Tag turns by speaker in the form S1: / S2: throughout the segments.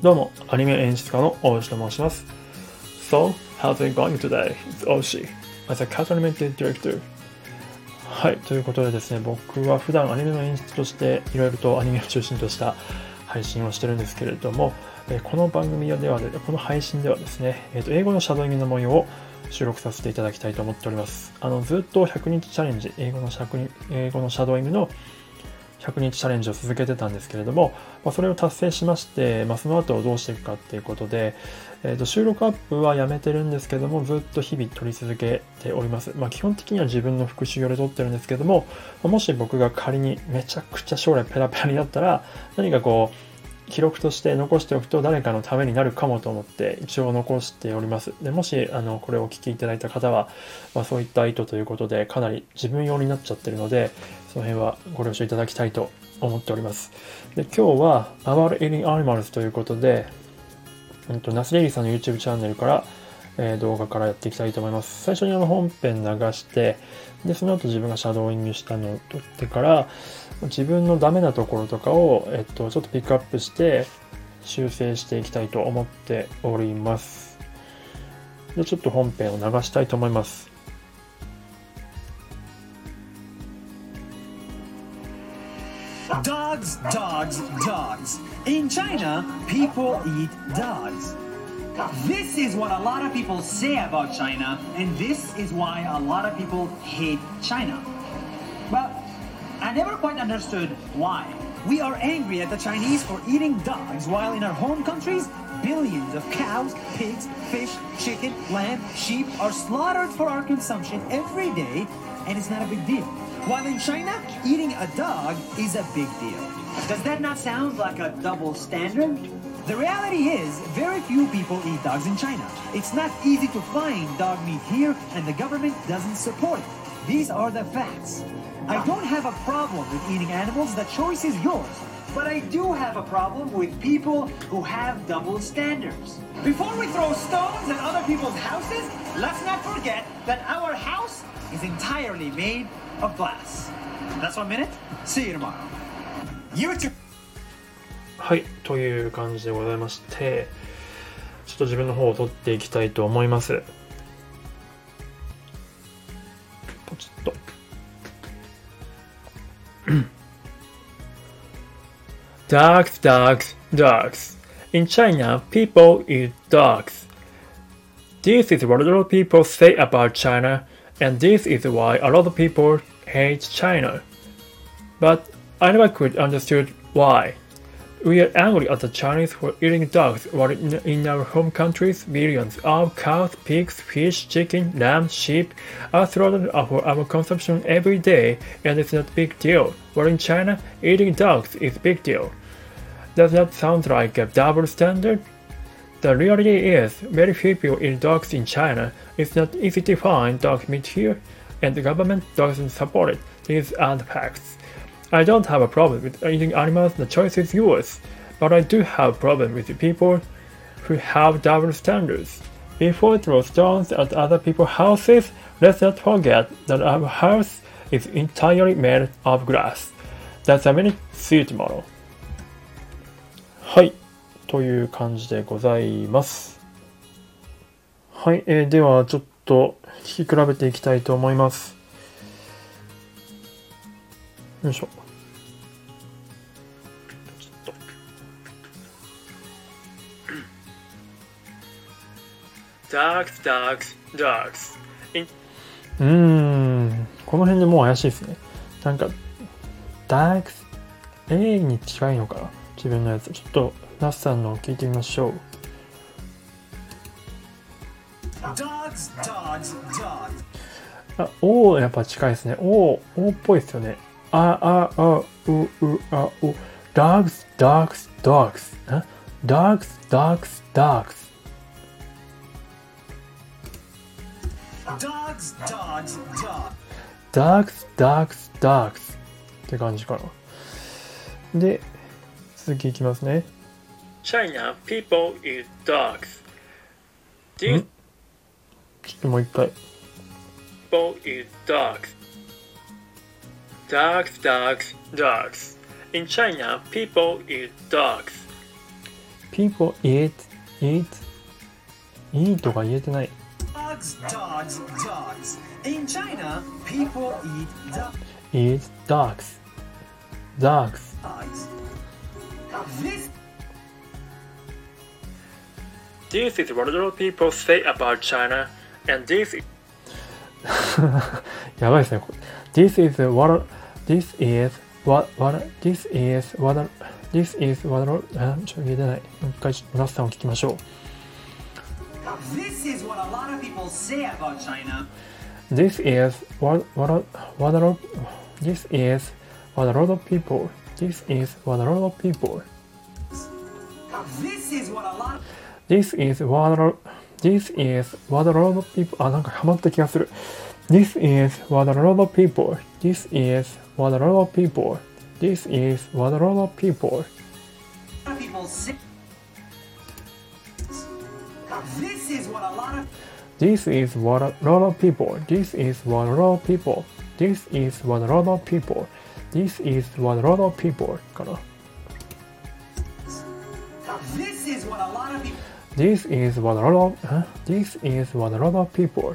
S1: どうも、アニメ演出家の大石と申します。So, how's it going today? It's Oshi. As a cat animated director. はい、ということでですね、僕は普段アニメの演出としていろいろとアニメを中心とした配信をしてるんですけれども、この番組では、この配信ではですね、えー、と英語のシャドウイングの模様を収録させていただきたいと思っております。あのずっと100日チャレンジ、英語の英語のシャドウイングの100日チャレンジを続けてたんですけれども、まあ、それを達成しまして、まあ、その後どうしていくかっていうことで、えー、と収録アップはやめてるんですけども、ずっと日々撮り続けております。まあ、基本的には自分の復習用で撮ってるんですけども、もし僕が仮にめちゃくちゃ将来ペラペラになったら、何かこう、記録として残しておくと誰かのためになるかもと思って一応残しております。でもしあのこれをお聞きいただいた方は、まあ、そういった意図ということでかなり自分用になっちゃってるのでその辺はご了承いただきたいと思っております。で今日は Our Eating Animals ということで、うんと、ナスレリーさんの YouTube チャンネルから、えー、動画からやっていきたいと思います。最初にあの本編流してでその後自分がシャドーイングしたのを撮ってから自分のダメなところとかを、えっと、ちょっとピックアップして修正していきたいと思っております。で、ちょっと本編を流したいと思います。
S2: Dogs, dogs, dogs. In China, people eat dogs. This is what a lot of people say about China, and this is why a lot of people hate China. But I never quite understood why. We are angry at the Chinese for eating dogs, while in our home countries, billions of cows, pigs, fish, chicken, lamb, sheep are slaughtered for our consumption every day, and it's not a big deal. While in China, eating a dog is a big deal. Does that not sound like a double standard? The reality is, very few people eat dogs in China. It's not easy to find dog meat here, and the government doesn't support it. These are the facts. I don't have a problem with eating animals, the choice is yours. But I do have a problem with people who have double standards. Before we throw stones at other people's houses, let's not forget that our house is entirely made of glass. That's one minute. See you tomorrow. YouTube!
S1: はい、という感じでございまして、ちょっと自分の方を撮っていきたいと思います。 Dogs, dogs, dogs. In China, people eat dogs. This is what a lot of people say about China, and this is why a lot of people hate China. But I never could understood why. We are angry at the Chinese for eating dogs while in, our home countries millions of cows, pigs, fish, chicken, lamb, sheep are slaughtered for our consumption every day and it's not a big deal. While in China, eating dogs is a big deal. Does that sound like a double standard? The reality is, very few people eat dogs in China. It's not easy to find dog meat here, and the government doesn't support it. These are the facts. I don't have a problem with eating animals, the choice is yours. But I do have a problem with the people who have double standards. Before we throw stones at other people's houses, let's not forget that our house is entirely made of glass. That's a very sweet model. はい。という感じでございます。はい。えー、では、ちょっと聞き比べていきたいと思います。 よいしょ。Dogs, dogs, dogs. うーん、この辺でもう怪しいですね。なんか、dogs、A に近いのかな？自分のやつ。ちょっと、ナスさんの聞いてみましょう。あ、O やっぱ近いですね。O、O っぽいですよね。あ、あ、あ、う、う、あ、う。dogs, dogs, dogs. dogs, dogs, dogs.
S2: Dogs, dogs, dogs.
S1: dogs, dogs, dogs. って感じかな。で、続きいきますね。China, people eat dogs. んちょっともう一回。People eat dogs. Dogs, dogs, dogs. In China, people eat dogs. people eat, eat, eat とか言えてない。
S2: Dogs, dogs, dogs. In China, people eat do-
S1: eat dogs, dogs.
S2: dogs. This
S1: This is what a lot of people say about China, and this is やばいですね。これ This is what this is what what this is what this is what uh, あちょっと言えてない。もう一回ちょっとナスさんを聞きましょう。
S2: This is what a lot of people say about China.
S1: This is what what what a lot This is what a lot of people This is what a lot of people.
S2: This is what a lot
S1: This is what a lot of people あなんかハマった気がする。This is what a lot of people This is what a lot of people this is what a lot of people
S2: people. This is what a lot of
S1: This is what a lot of people. This is what a lot of people. This is what a lot of people. This is what a lot of people かな。
S2: this is what a lot of people
S1: This is what a lot of huh? This is what a lot of people.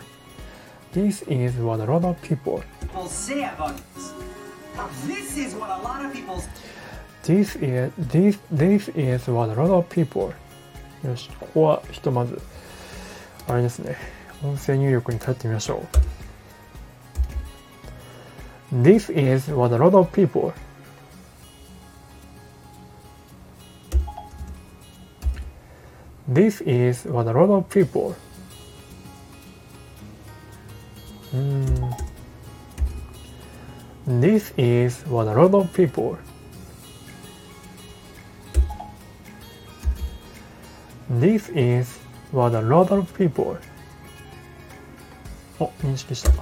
S1: This is what a lot of people.
S2: say about this. This is what a lot of
S1: people's.This is what a lot of people. よし、ここはひとまずあれですね。音声入力に帰ってみましょう。This is what a lot of people. This is what a lot of people. うん This is what a lot of people. This is what a lot of people. お、認識した。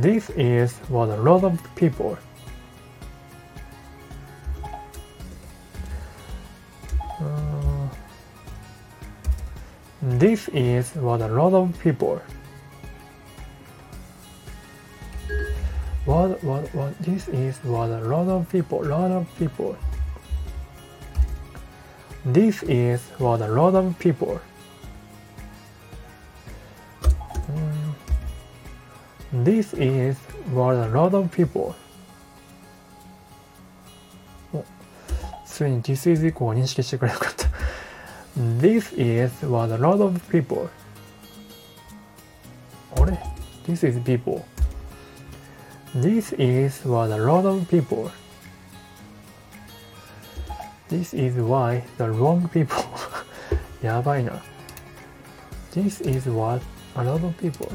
S1: This is what a lot of people. うーん This is what a lot of people. What, what, what, this is what a lot of people, lot of people. This is what a lot of people. Mm. This is what a lot of people. おついに This is 以降は認識してくれなかった。This is what a lot of people. あれ ?This is people. This is what a lot of people. This is why the wrong people. やばいな。This is what a lot of people.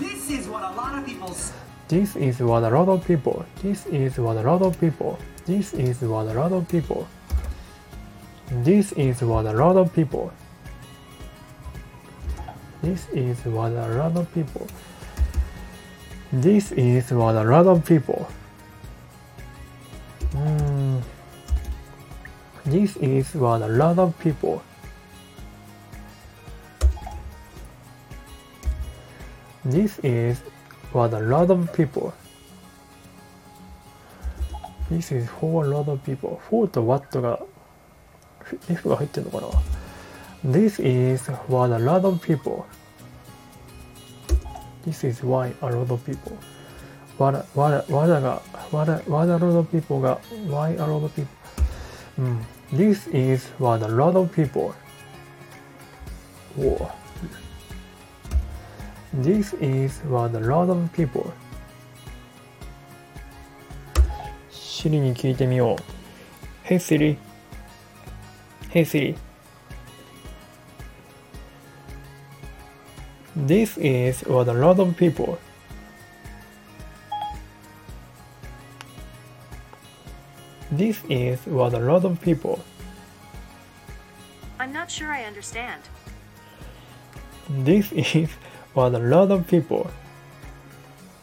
S2: This is what a lot of people say.
S1: This is what a lot of people. This is what a lot of people. This is what a lot of people. This is what a lot of people. This is what a lot of people. This is what a lot of people. Mm. This is what a lot of people. This is what a lot of people. This is for a lot of people. for と what が F が入ってるのかな This is what a lot of people. This is why a lot of people. what, what, what が what, what a lot of people が why a lot of people. うん。This is what a lot of people. お This is what a lot of people. シリに聞いてみよう。Hey Siri. Hey Siri. This is what a lot of people. This is what a lot of people.
S3: I'm not sure I understand.
S1: This is what a lot of people.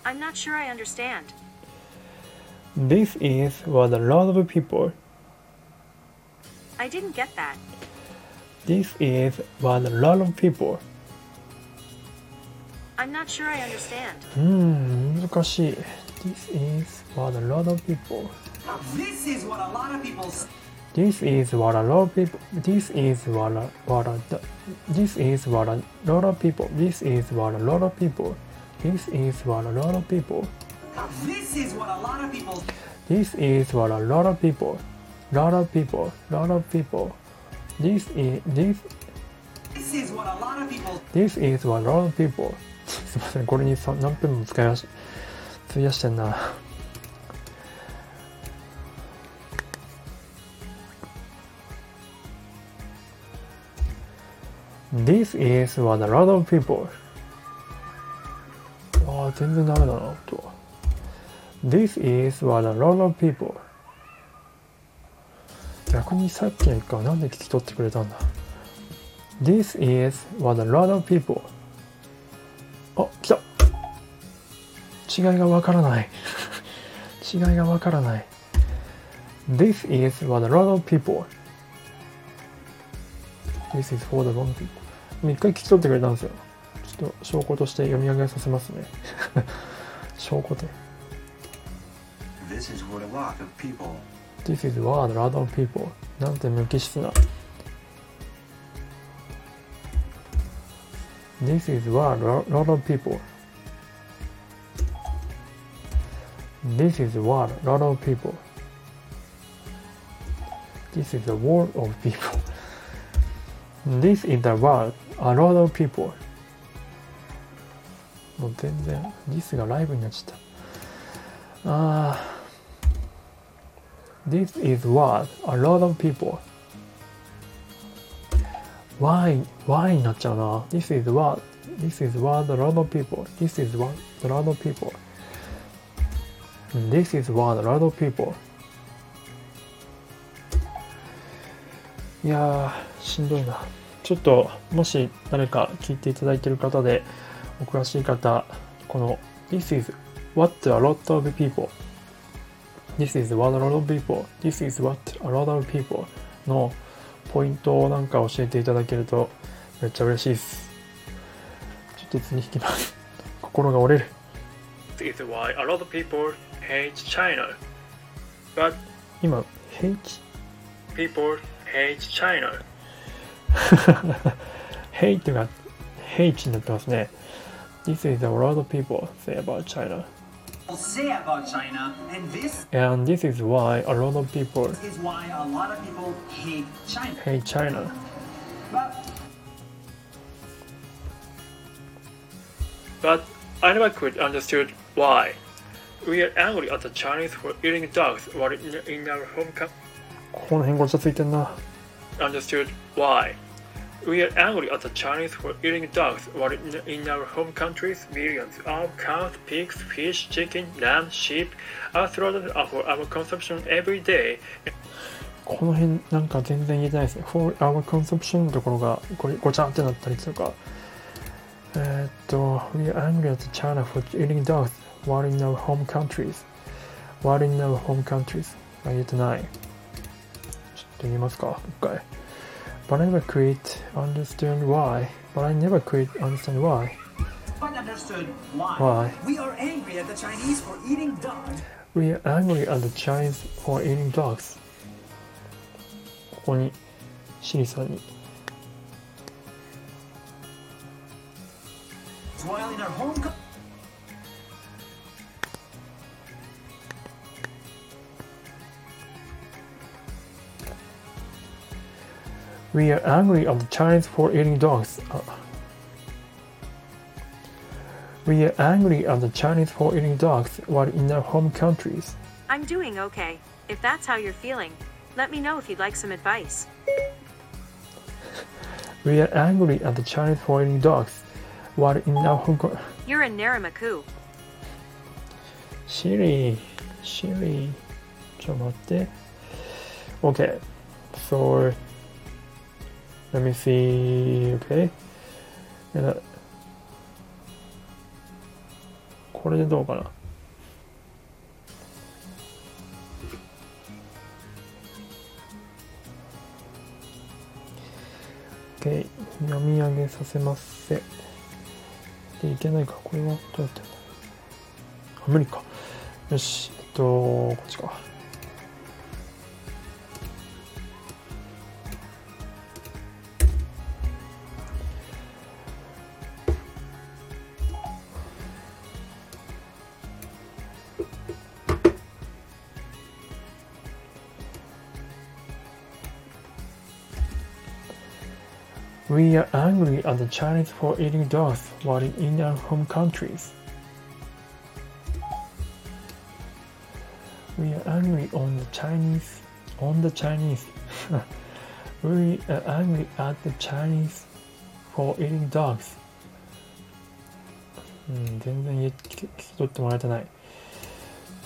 S3: I'm not sure I understand.
S1: This is what a lot of people.
S3: I didn't get that.
S1: This is what a lot of people.
S3: I'm not sure I understand.
S1: うーん、難しい。This is what a lot of people.
S2: This is what a lot of people say.
S1: This is what a lot of people. This is what a, what a, this is what a lot of people. This is what a lot of people. This is what a lot of people.
S2: This is what a lot of people.
S1: This is what a lot of people. Lot of people. Lot of people. This is this
S2: This is what a lot of people.
S1: This is what a lot of people すいませんこれに何分も使いやし費やしてんな This is what a lot of people ああ全然ダメだな音は This is what a lot of people 逆にさっきの一回はなんで聞き取ってくれたんだ This is what a lot of people 違いがわからない違いがわからない This is what a lot of people This is for the wrong people 一回聞き取ってくれたんですよちょっと証拠として読み上げさせますね証拠で
S4: This is what a lot of people.
S1: This is what a lot of people なんて無機質な This is what a lot of people This is what a lot of people This is the world of people This is the world a lot of people もう全然 This がライブになっちゃったああ This is what a lot of people. Why, why になっちゃうな。This is what, this is what a lot of people. This is what a lot of people. This is what a lot of people. いや、しんどいな。ちょっと、もし誰か聞いていただいている方で、お詳しい方、この This is what a lot of people This is what a lot of people. This is what a lot of people のポイントをなんか教えていただけるとめっちゃ嬉しいです。ちょっと図に引きます。心が折れる。This is why a lot of people hate China. But 今、hate? People hate China. hate が hate になってますね。This is a lot of people say about China.
S2: say about China, and this
S1: And this is why a lot of people
S2: is why a lot of people hate China.
S1: hate China.
S2: But
S1: But I never could understood why. We are angry at the Chinese for eating dogs while in, in our home country. この辺ごちゃついてんな。Understood why. We are angry at the Chinese for eating dogs while in, in our home countries millions of cows, pigs, fish, chicken, lamb, sheep are slaughtered for our consumption every day. この辺なんか全然言えてないですね。for our consumption のところがごごちゃってなったりとか。えーっと、We are angry at China for eating dogs while in our home countries. While in our home countries. あ、言えてない。ちょっと言いますか、一回。But I never quit understand why. But I never quit understand why.
S2: but understood why.
S1: Why?
S2: We are angry at the Chinese for eating dogs.
S1: We are angry at the Chinese for eating dogs. ここに、シリさんに。
S2: While in our home co-
S1: We are angry at the Chinese for eating dogs. Uh, we are angry at the Chinese for eating dogs while in their home countries.
S3: I'm doing okay. If that's how you're feeling, let me know if you'd like some advice.
S1: We are angry at the Chinese for eating dogs while in our home countries.
S3: You're in Naramaku.
S1: Siri, Siri, ちょっと待って。Okay, so Let me see. Okay, これでどうかな？OK 読み上げさせます。せでいけないか。これはどうやってんだ？あ無理かよしえっとこっちか。We are angry at the Chinese for eating dogs while in our home countries. We are angry on the Chinese on the Chinese. we are angry at the Chinese for eating dogs. うん、全然聞き聞き取ってもらえてない。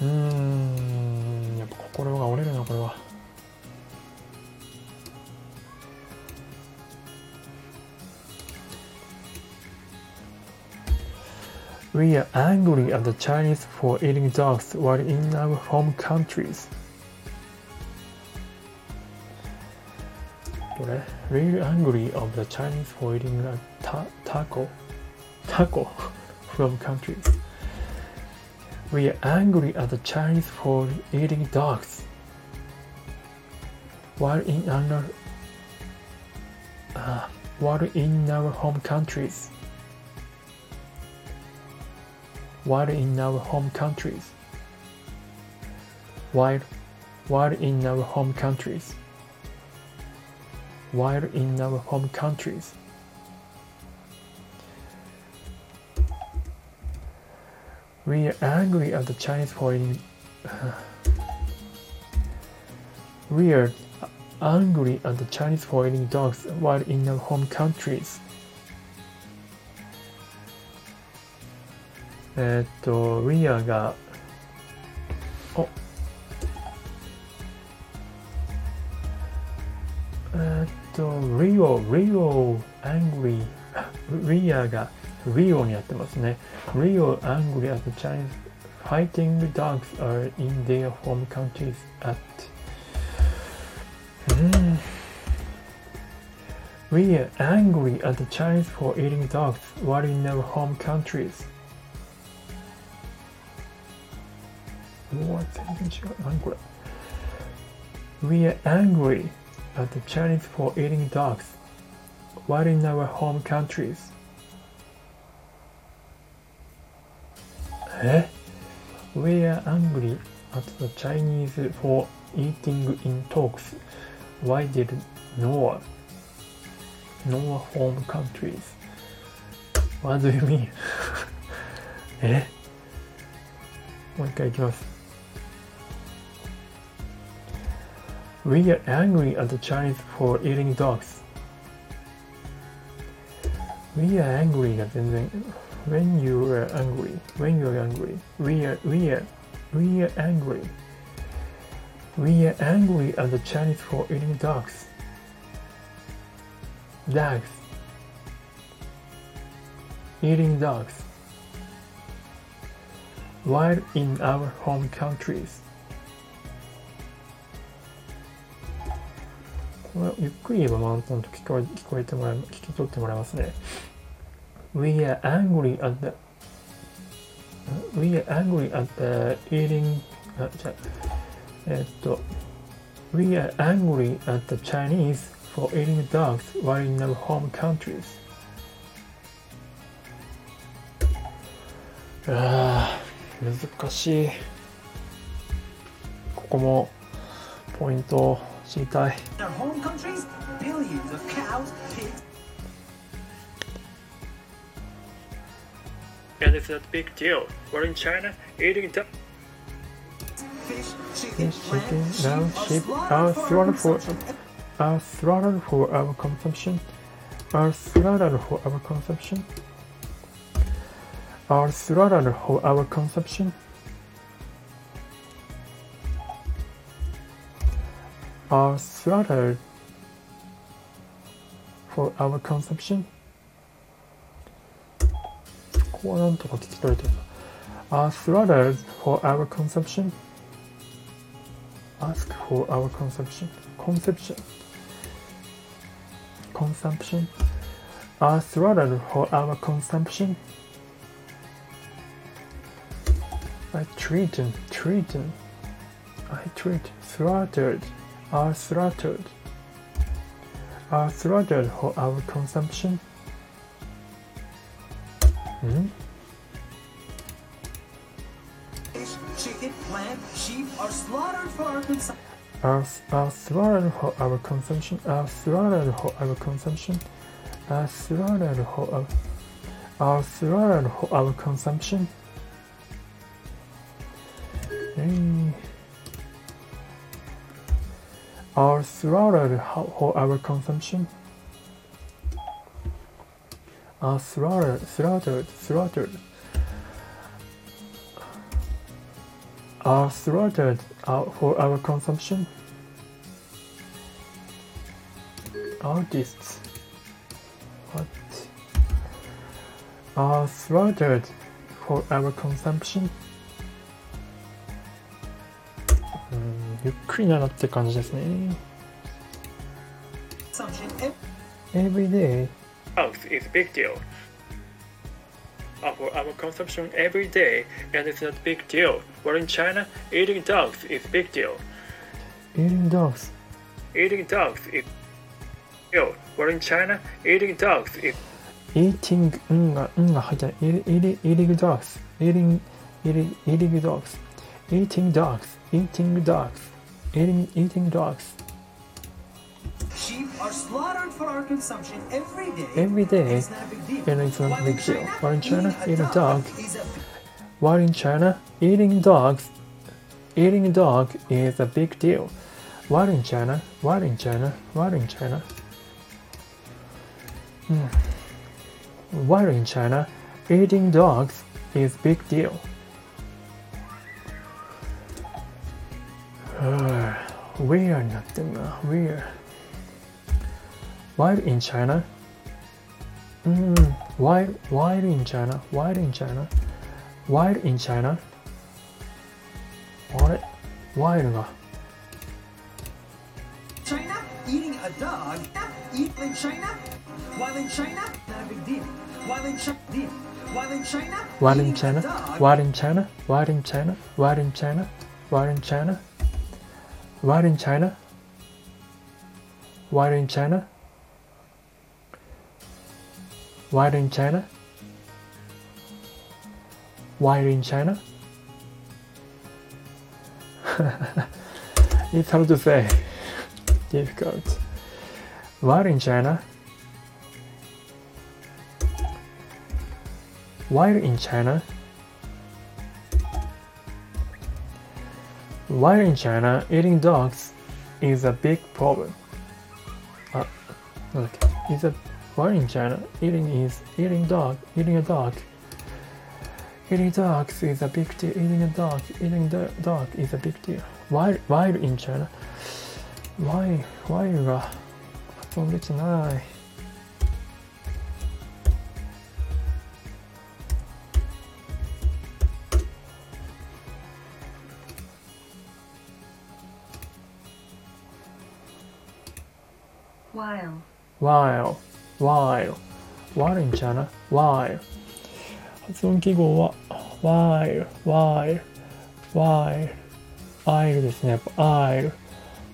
S1: うーん、やっぱ心が折れるな、これは。 We are angry at the Chinese for eating dogs while in our home countries. これ Really angry of the Chinese for eating a ta taco taco from countries. We are angry at the Chinese for eating dogs while in our uh, while in our home countries. While in our home countries. While while in our home countries. While in our home countries. We are angry at the Chinese for eating. we are angry at the Chinese for eating dogs while in our home countries. えーっと、We are が、おえーっと、Rio、Rio angry、We are が Rio にやってますね。Rio angry at the Chinese fighting dogs are in their home countries at うん We are angry at the Chinese for eating dogs while in our home countries. うわ、全然違う。何これ We are angry at the Chinese for eating dogs while in our home countries. え We are angry at the Chinese for eating in talks. Why did Noah, Noah home countries? What do you mean? えもう一回いきます。 We are angry at the Chinese for eating dogs. We are angry at them when you are angry. When you are angry, we are we are we are angry. We are angry at the Chinese for eating dogs. Dogs. Eating dogs. While in our home countries, ゆっくり言えばマウントンと聞こえ聞こえてもらえ聞き取ってもらえますね。We are angry at the We are angry at the eating あ、じゃえっと We are angry at the Chinese for eating dogs while in our home countries あー難しいここもポイント 知りたい
S2: Their home countries, billions of cows, pigs,
S1: And it's a big deal. We're in China eating duck
S2: fish, chicken,
S1: chicken,
S2: lamb,
S1: lamb, sheep
S2: sheep
S1: are
S2: are
S1: slaughtered for
S2: consumption.
S1: are slaughtered for our consumption. Are slaughtered for our consumption. Are slaughtered for our consumption. Are slaughtered for our consumption. ここはなんとか聞き取れてるな。Are slaughtered for our consumption. Ask for our consumption. Conception. Consumption. Are slaughtered for our consumption. I treat them, treat them. I treat slaughtered. Are slaughtered. Are slaughtered for our consumption. Hmm?
S2: Fish, chicken, lamb, sheep are slaughtered for our consumption.
S1: are, are slaughtered for our consumption, are slaughtered for our consumption, a throttle for our, a throttle for our consumption. Our throttle for our consumption. Our throttle, throttled, throttled. Are throttled out for our consumption. Artists. What? Are throttled for our consumption. うんゆっくりならって感じですね。 Every day. Dogs is a big deal. Uh, for our consumption every day, and it's not a big deal. While in China, eating dogs is a big deal. Eating dogs. Eating dogs is deal. While in China, eating dogs is eating うんがうんが入ってない。eating eating dogs. Eating eating eating dogs. Eating dogs. Eating dogs. Eating eating dogs.
S2: Sheep are slaughtered for our consumption every day.
S1: Every day, and it's not a big deal. While in China,
S2: eating
S1: a dog. While in China, eating dogs, eating a dog is a big deal. While in China, while in China, while in China. Mm. While in China, eating dogs is big deal. Uh, we are nothing. Uh, we are. While in China うん While, while in China While in China While in China あれ While が
S2: China, eating a dog. Eat in China. While in China, not a big deal. While in China, deal. While in China,
S1: While in
S2: eating a
S1: China
S2: dog
S1: While in China While in China While in China While in China While in China While in China while in China? While in China? It's hard to say. Difficult. While in China? While in China? While in China, eating dogs is a big problem. Uh, look, is a while in China, eating is eating dog, eating a dog. Eating dogs is a big deal. Eating a dog, eating the dog is a big deal. While while in China, why why が発音できてない。
S4: while,
S1: while, while 悪い China while 発音記号は while while while while ですねやっぱ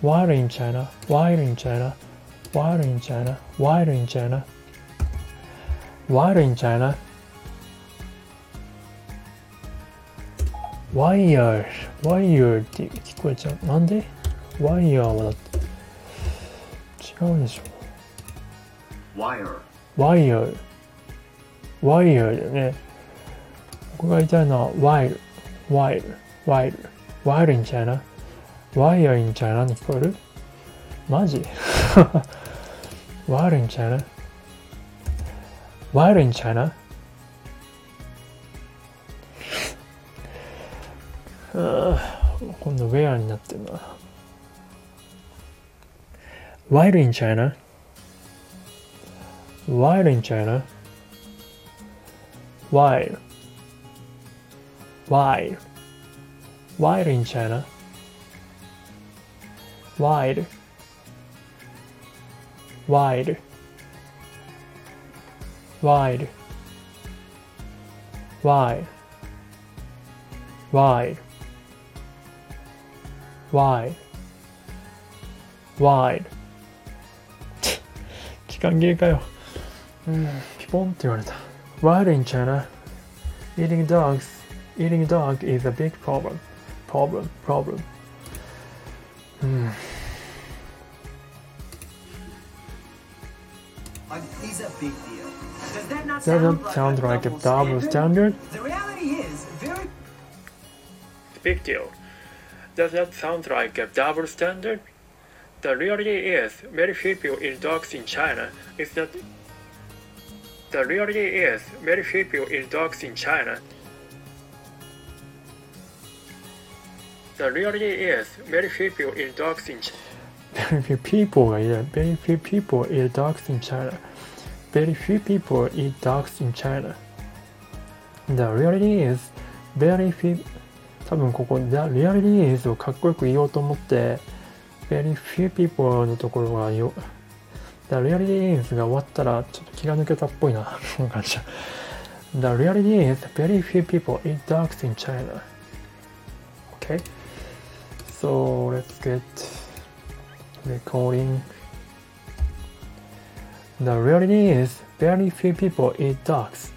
S1: while in China while んちゃうな悪いんちゃうな悪いんちゃうな悪いんちゃうな wire wire って聞こえちゃうなんで wire はだって違うでしょ
S2: Wire.
S1: ワイヤー。ワイヤーだよね。僕が言いたいのは、ワイル。ワイル。ワイル。ワイル in China。ワイヤー in China に聞こえる？マジ？ワイル in China。ワイル in China。あ 今度ウェアになってるな。ワイル in China。While in China, while, while, while in China, while, while, while, while, while, while, while 期間切れかよ。 うん、ピポンって言われた。While in China, eating dogs, eating dog is a big problem. Problem, problem. うん。
S2: uh, is a big deal. Does that not
S1: Does
S2: sound,
S1: not sound like a
S2: double
S1: double standard?
S2: The reality is, very
S1: Big deal. Does that sound like a double standard? The reality is, very few people eat dogs in China. Is that the reality is, very few people eat dogs in China. The reality is, very few people eat dogs in China. Very few people がいる。Very few people eat dogs in China. Very few people eat dogs in China. The reality is, very few 多分ここ The reality is をかっこよく言おうと思って Very few people のところがよ The reality is が終わったらちょっと気が抜けたっぽいなこの感じ The reality is very few people eat dogs in China Okay So let's get recording The reality is very few people eat dogs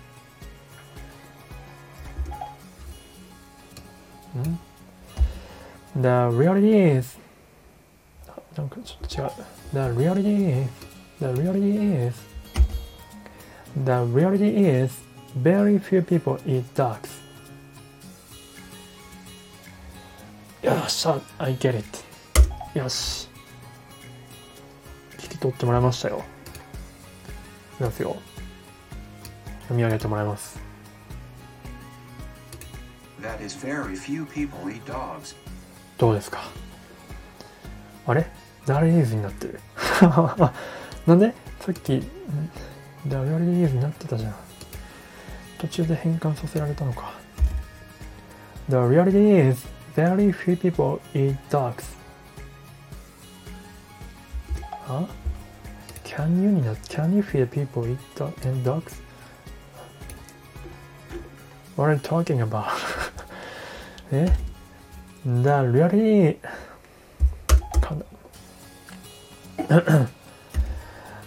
S1: ん The reality is なんかちょっと違う The reality is The reality is The reality is very few people eat しゃ I get it よし聞き取ってもらいましたよいきますよ読み上げてもらいます
S4: That is very few people eat dogs.
S1: どうですかあれダリーズになってるなんでさっきダブルリーズになってたじゃん途中で変換させられたのか The reality is very few people eat dogs あ Can you にな Can you feel people eat do and dogs? What are you talking about? え The reality かな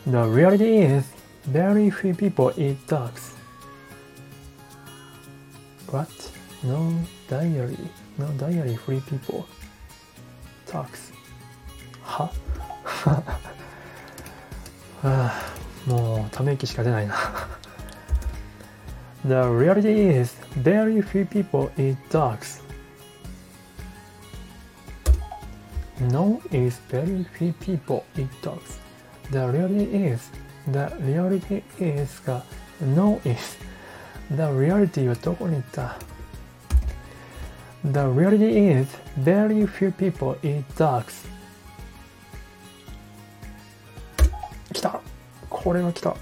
S1: The reality is very few people eat dogs. What? No diary. No diary free people. Dogs. ははあもうため息しか出ないな The reality is very few people eat dogs. No is very few people eat dogs. The reality is, the reality is が No is. The reality はどこに行った The reality is very few people eat dogs. 来たこれは来た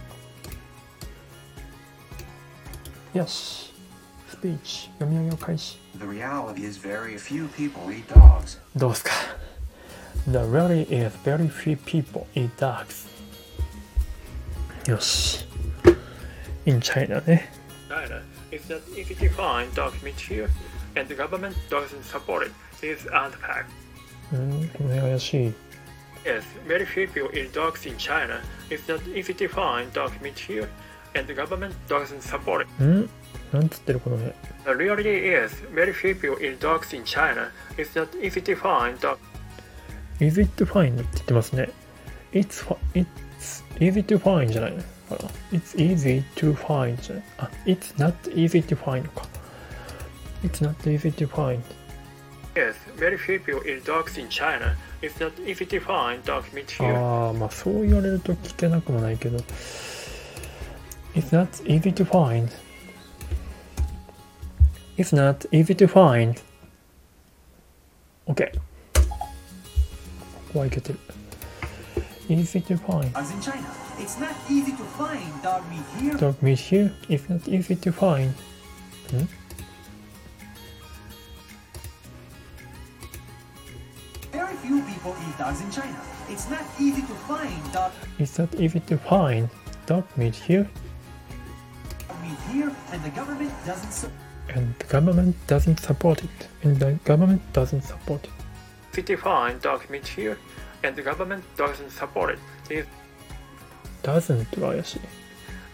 S1: よしスピーチ読み上げを開始
S4: The reality is very few people eat dogs.
S1: どうですか The reality is very few people eat dogs よし In China ね China is not easy to find dog meat here and the government doesn't support it is unpacked うんこの辺怪しい Yes, very few people eat dogs in China. It's not easy to find dog meat here, and the government doesn't support it. んなんつってるこの辺 The reality is, very few people eat dogs in China. It's not easy to find dog. Easy to find って言ってますね。It's, fi- it's easy to find じゃないのかな。It's easy to find じゃない。あ、It's not easy to find か。It's not easy to find. Yes, very few people eat dogs in China. It's not easy to find dog meat here. ああ、まあそう言われると聞けなくもないけど。It's not easy to find. It's not easy to find. OK。 Waikato. Easy to find.
S2: As in China, it's not easy to find dog meat here.
S1: Dog meat here? here is not easy to find. Hmm?
S2: Very few people eat dogs in China. It's not easy to find dog.
S1: It's not easy to find dog meat here.
S2: Meat here, and the government doesn't. So
S1: and the government doesn't support it. And the government doesn't support it pretty fine document here, and the government doesn't support it. There's doesn't, Royashi.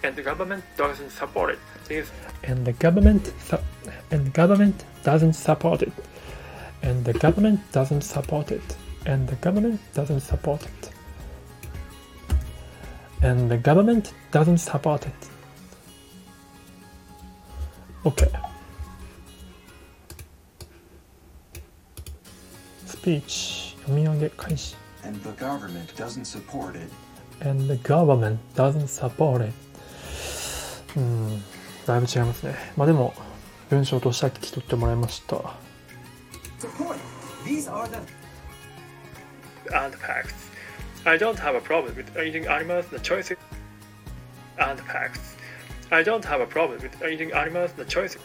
S1: And the government doesn't support it. And the government and the government doesn't support it. And the government doesn't support it. And the government doesn't support it. And the government doesn't support it. スピーチ読み上げ開始。
S4: And the government doesn't support it.
S1: and the government doesn't support it うんだいぶ違いますねまあでも文章としては聞き取ってもらいました
S2: Support. These are the
S1: and facts I don't have a problem with eating animals the choice and facts I don't have a problem with eating animals the choice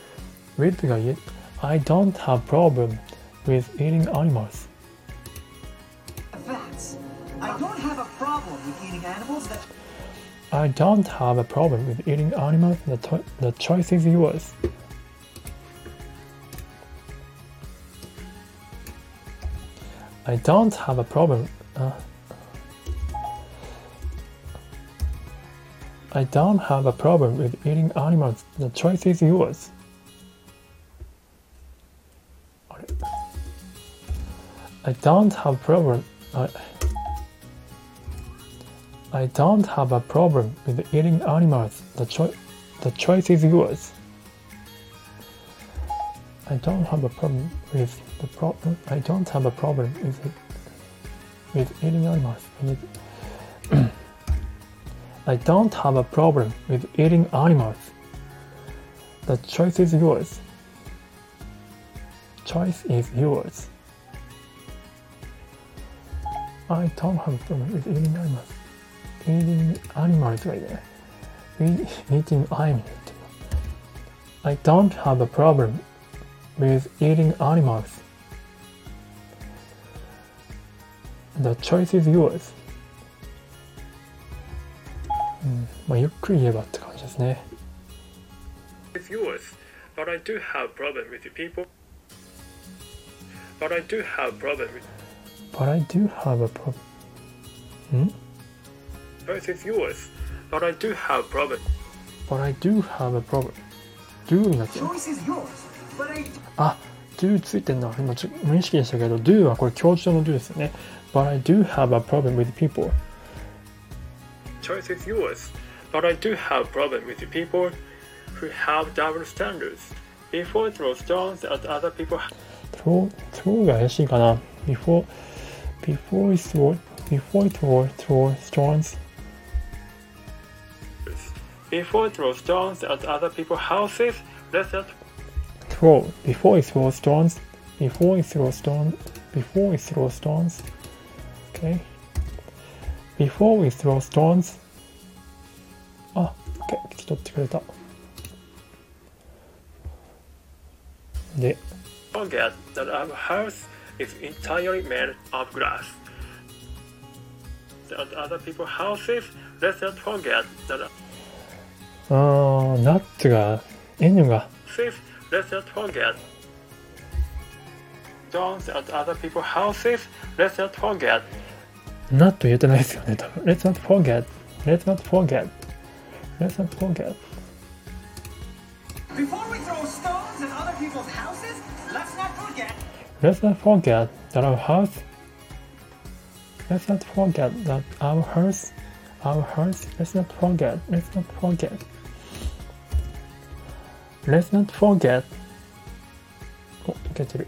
S1: with が言え I don't have problem with eating animals
S2: facts. I don't have a problem with eating animals that
S1: I don't have a problem with eating animals the, to- the choice is yours I don't have a problem. Uh, I don't have a problem with eating animals. The choice is yours. I don't have problem. I, I don't have a problem with eating animals. The, choi- the choice is yours. I don't have a problem with the problem. I don't have a problem with it, with eating animals. I don't have a problem with eating animals. The choice is yours. Choice is yours. I don't have a problem with eating animals. Eating animals がいいね。Eating animals. I don't have a problem with eating animals. The choice is yours. うん、まあゆっくり言えばって感じですね。It's yours, but I do have problem with people. But I do have problem with. But I do have a problem. ん Choice is yours, but I do have problem. But I do have a problem. Do になってる。
S2: choice is yours. But I
S1: あ、do ついてんな。今ちょ無意識でしたけど、do はこれ強調の do ですよね。But I do have a problem with people. Choice is yours. But I do have problem with people who have double standards. Before throw stones at other people. throw, throw が怪しいかな。Before, before it throw, before it throw, throw stones. Before it throw stones at other people's houses, let's not throw before it throw stones before it throw stone before it throw stones okay before we throw stones あ、OK 聞き取ってくれたで forget that our house is entirely made of glass that other people's houses let's not forget that あーナッツが N が Fifth, let's not forget. Stones at other people's houses, let's not forget. ナット言えてないですよね、多分。Let's not forget. Let's not forget. Let's not forget.
S2: before we throw stones at other people's houses, let's not forget
S1: Let's not forget that our house. Let's not forget that our house. Our house. Let's not forget. Let's not forget. Let's not forget. お、いけてる。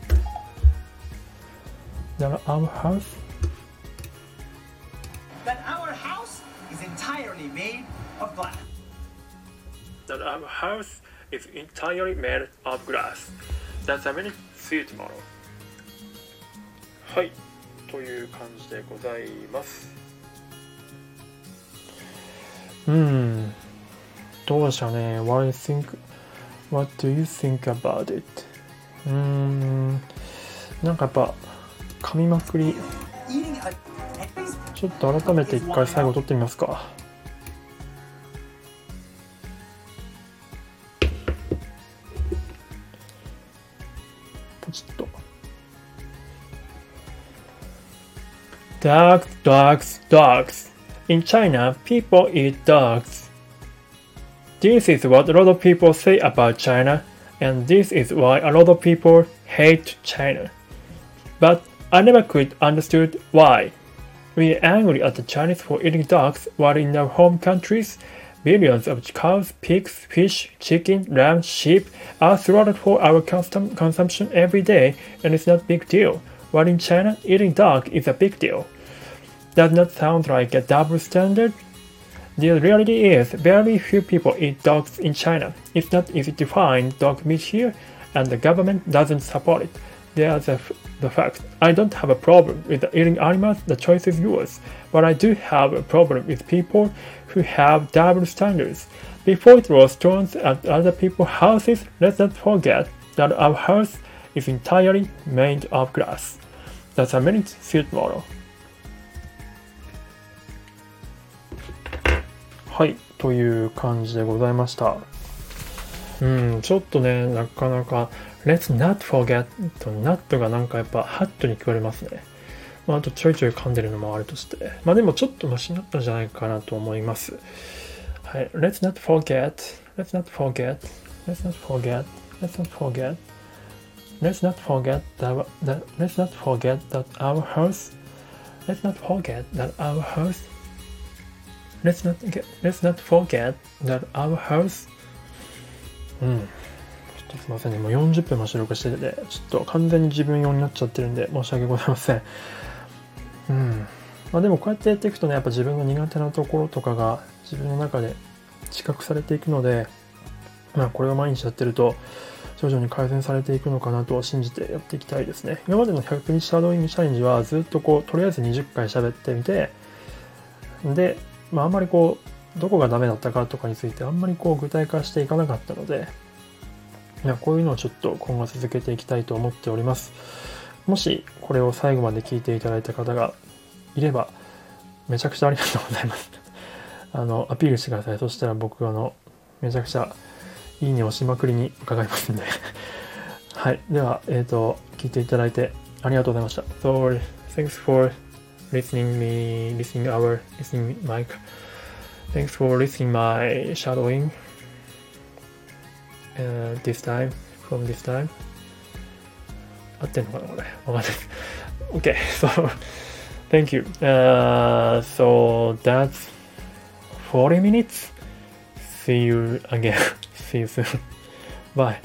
S1: That our house.
S2: that our house is entirely made of glass.
S1: that our house is entirely made of glass. That's a very sweet model. はい、という感じでございます。うん、どうでしょうね。What do you think? What do you think about it? うーん、なんかやっぱ噛みまくり、ちょっと改めて一回最後撮ってみますか。ポチッと。Dogs, dogs, dogs. In China, people eat dogs. This is what a lot of people say about China, and this is why a lot of people hate China. But I never could understood why. We are angry at the Chinese for eating dogs while in our home countries, billions of cows, pigs, fish, chicken, lamb, sheep are slaughtered for our custom consumption every day and it's not big deal. While in China, eating dog is a big deal. Does not sound like a double standard? The reality is, very few people eat dogs in China. It's not easy to find dog meat here, and the government doesn't support it. There's the fact. I don't have a problem with eating animals, the choice is yours. But I do have a problem with people who have double standards. Before it throws stones at other people's houses, let's not forget that our house is entirely made of glass. That's a minute suit model. はい、という感じでございました。うん、ちょっとね、なかなか、Let's not forget と not がなんかやっぱハットに聞こえますね。まあ、あとちょいちょい噛んでるのもあるとして。まあでもちょっとマシになったんじゃないかなと思います。はい、Let's not forget, let's not forget, let's not forget, let's not forget, let's not forget that, that let's not forget that our house, let's not forget that our house Let's not let's not forget that our house うん。ちょっとすいませんね。もう40分も収録してて、ちょっと完全に自分用になっちゃってるんで、申し訳ございません。うん。まあでもこうやってやっていくとね、やっぱ自分の苦手なところとかが自分の中で知覚されていくので、まあこれを毎日やってると、徐々に改善されていくのかなと信じてやっていきたいですね。今までの100日シャドーイングチャレンジはずっとこう、とりあえず20回喋ってみて、で、まあ、あんまりこうどこがダメだったかとかについてあんまりこう具体化していかなかったのでいやこういうのをちょっと今後続けていきたいと思っております。もしこれを最後まで聞いていただいた方がいればめちゃくちゃありがとうございます。あのアピールしてください。そしたら僕あのめちゃくちゃいいね押しまくりに伺いますんで。はい。ではえっ、と聞いていただいてありがとうございました。So thanks for listening me listening our listening mic thanks for listening my shadowing uh, this time from this time 合ってんのかなこれわかんないです OK so thank you uh, so that's 40 minutes see you again see you soon bye